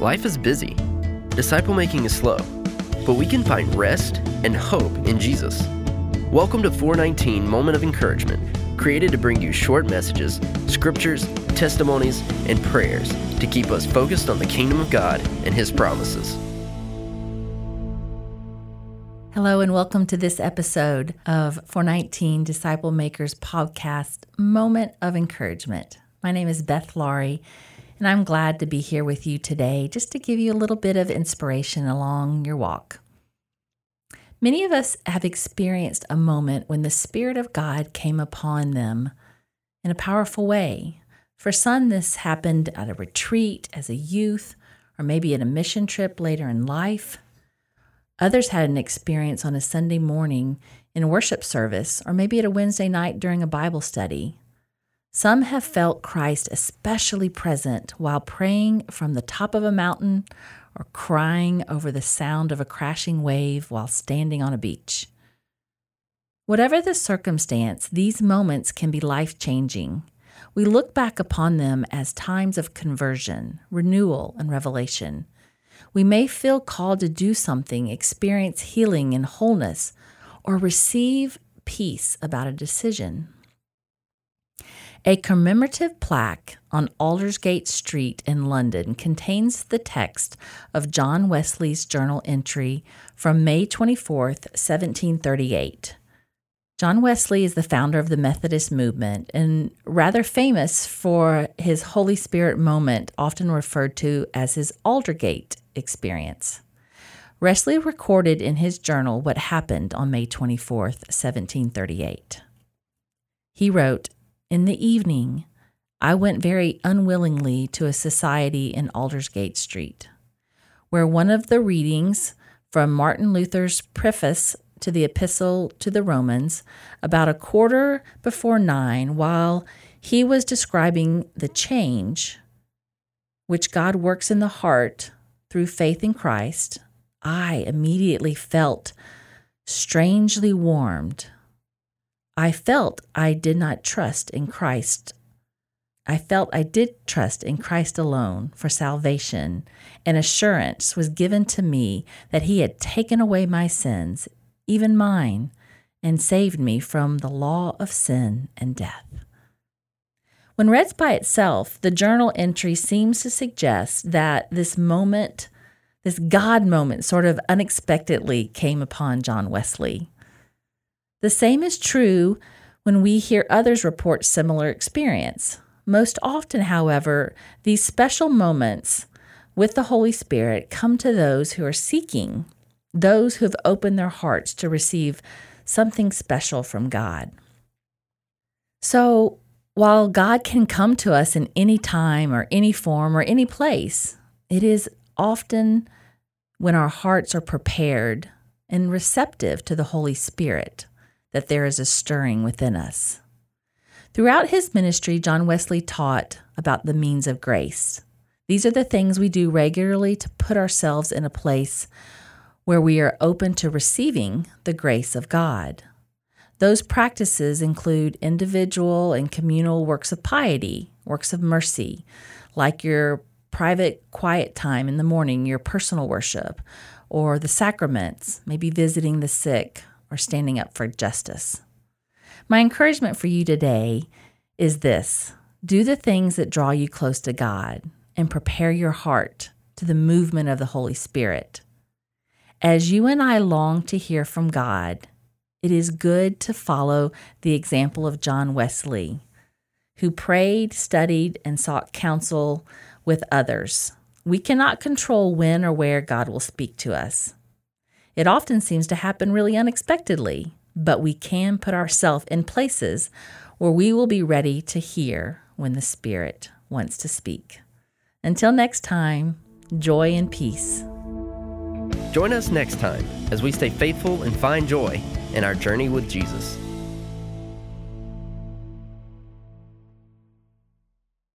Life is busy, disciple making is slow, but we can find rest and hope in Jesus. Welcome to 419 Moment of Encouragement, created to bring you short messages, scriptures, testimonies, and prayers to keep us focused on the kingdom of God and His promises. Hello, and welcome to this episode of 419 Disciple Makers podcast, Moment of Encouragement. My name is Beth Laurie, and I'm glad to be here with you today just to give you a little bit of inspiration along your walk. Many of us have experienced a moment when the Spirit of God came upon them in a powerful way. For some, this happened at a retreat as a youth, or maybe at a mission trip later in life. Others had an experience on a Sunday morning in worship service, or maybe at a Wednesday night during a Bible study. Some have felt Christ especially present while praying from the top of a mountain or crying over the sound of a crashing wave while standing on a beach. Whatever the circumstance, these moments can be life changing. We look back upon them as times of conversion, renewal, and revelation. We may feel called to do something, experience healing and wholeness, or receive peace about a decision. A commemorative plaque on Aldersgate Street in London contains the text of John Wesley's journal entry from May 24th, 1738. John Wesley is the founder of the Methodist movement and rather famous for his Holy Spirit moment, often referred to as his Aldersgate experience. Wesley recorded in his journal what happened on May 24th, 1738. He wrote, in the evening, I went very unwillingly to a society in Aldersgate Street, where one of the readings from Martin Luther's preface to the Epistle to the Romans, about a quarter before nine, while he was describing the change which God works in the heart through faith in Christ, I immediately felt strangely warmed I felt I did not trust in Christ. I felt I did trust in Christ alone for salvation, and assurance was given to me that He had taken away my sins, even mine, and saved me from the law of sin and death. When read by itself, the journal entry seems to suggest that this moment, this God moment, sort of unexpectedly came upon John Wesley. The same is true when we hear others report similar experience. Most often, however, these special moments with the Holy Spirit come to those who are seeking, those who have opened their hearts to receive something special from God. So, while God can come to us in any time or any form or any place, it is often when our hearts are prepared and receptive to the Holy Spirit that there is a stirring within us. Throughout his ministry, John Wesley taught about the means of grace. These are the things we do regularly to put ourselves in a place where we are open to receiving the grace of God. Those practices include individual and communal works of piety, works of mercy, like your private quiet time in the morning, your personal worship, or the sacraments, maybe visiting the sick, or standing up for justice. My encouragement for you today is this do the things that draw you close to God and prepare your heart to the movement of the Holy Spirit. As you and I long to hear from God, it is good to follow the example of John Wesley, who prayed, studied, and sought counsel with others. We cannot control when or where God will speak to us. It often seems to happen really unexpectedly, but we can put ourselves in places where we will be ready to hear when the Spirit wants to speak. Until next time, joy and peace. Join us next time as we stay faithful and find joy in our journey with Jesus.